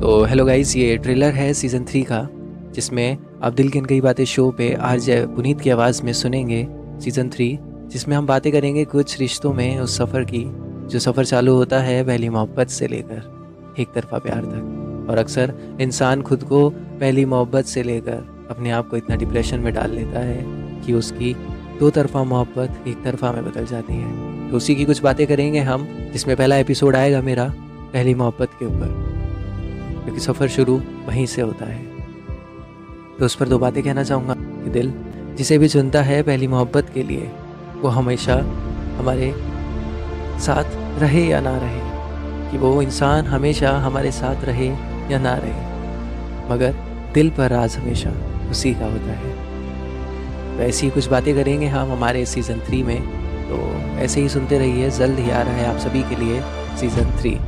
तो hello guys ये trailer है सीज़न थ्री का, जिसमें आप दिल की कई बातें शो पे आरजे पुनीत की आवाज़ में सुनेंगे सीज़न थ्री जिसमें हम बातें करेंगे कुछ रिश्तों में उस सफ़र की, जो सफ़र चालू होता है पहली मोहब्बत से लेकर एक तरफा प्यार तक। और अक्सर इंसान खुद को पहली मोहब्बत से लेकर अपने आप को इतना डिप्रेशन में डाल लेता है कि उसकी दो तरफा मोहब्बत एक तरफा में बदल जाती है। तो उसी की कुछ बातें करेंगे हम, जिसमें पहला एपिसोड आएगा मेरा, पहली मोहब्बत के ऊपर। क्योंकि सफ़र शुरू वहीं से होता है। तो उस पर दो बातें कहना चाहूँगा कि दिल जिसे भी चुनता है पहली मोहब्बत के लिए, वो हमेशा हमारे साथ रहे या ना रहे, कि वो इंसान हमेशा हमारे साथ रहे या ना रहे। मगर दिल पर राज हमेशा उसी का होता है। तो ऐसी ही कुछ बातें करेंगे हम हमारे सीज़न थ्री में तो ऐसे ही सुनते रहिए, जल्द ही आ रहा है आप सभी के लिए सीज़न थ्री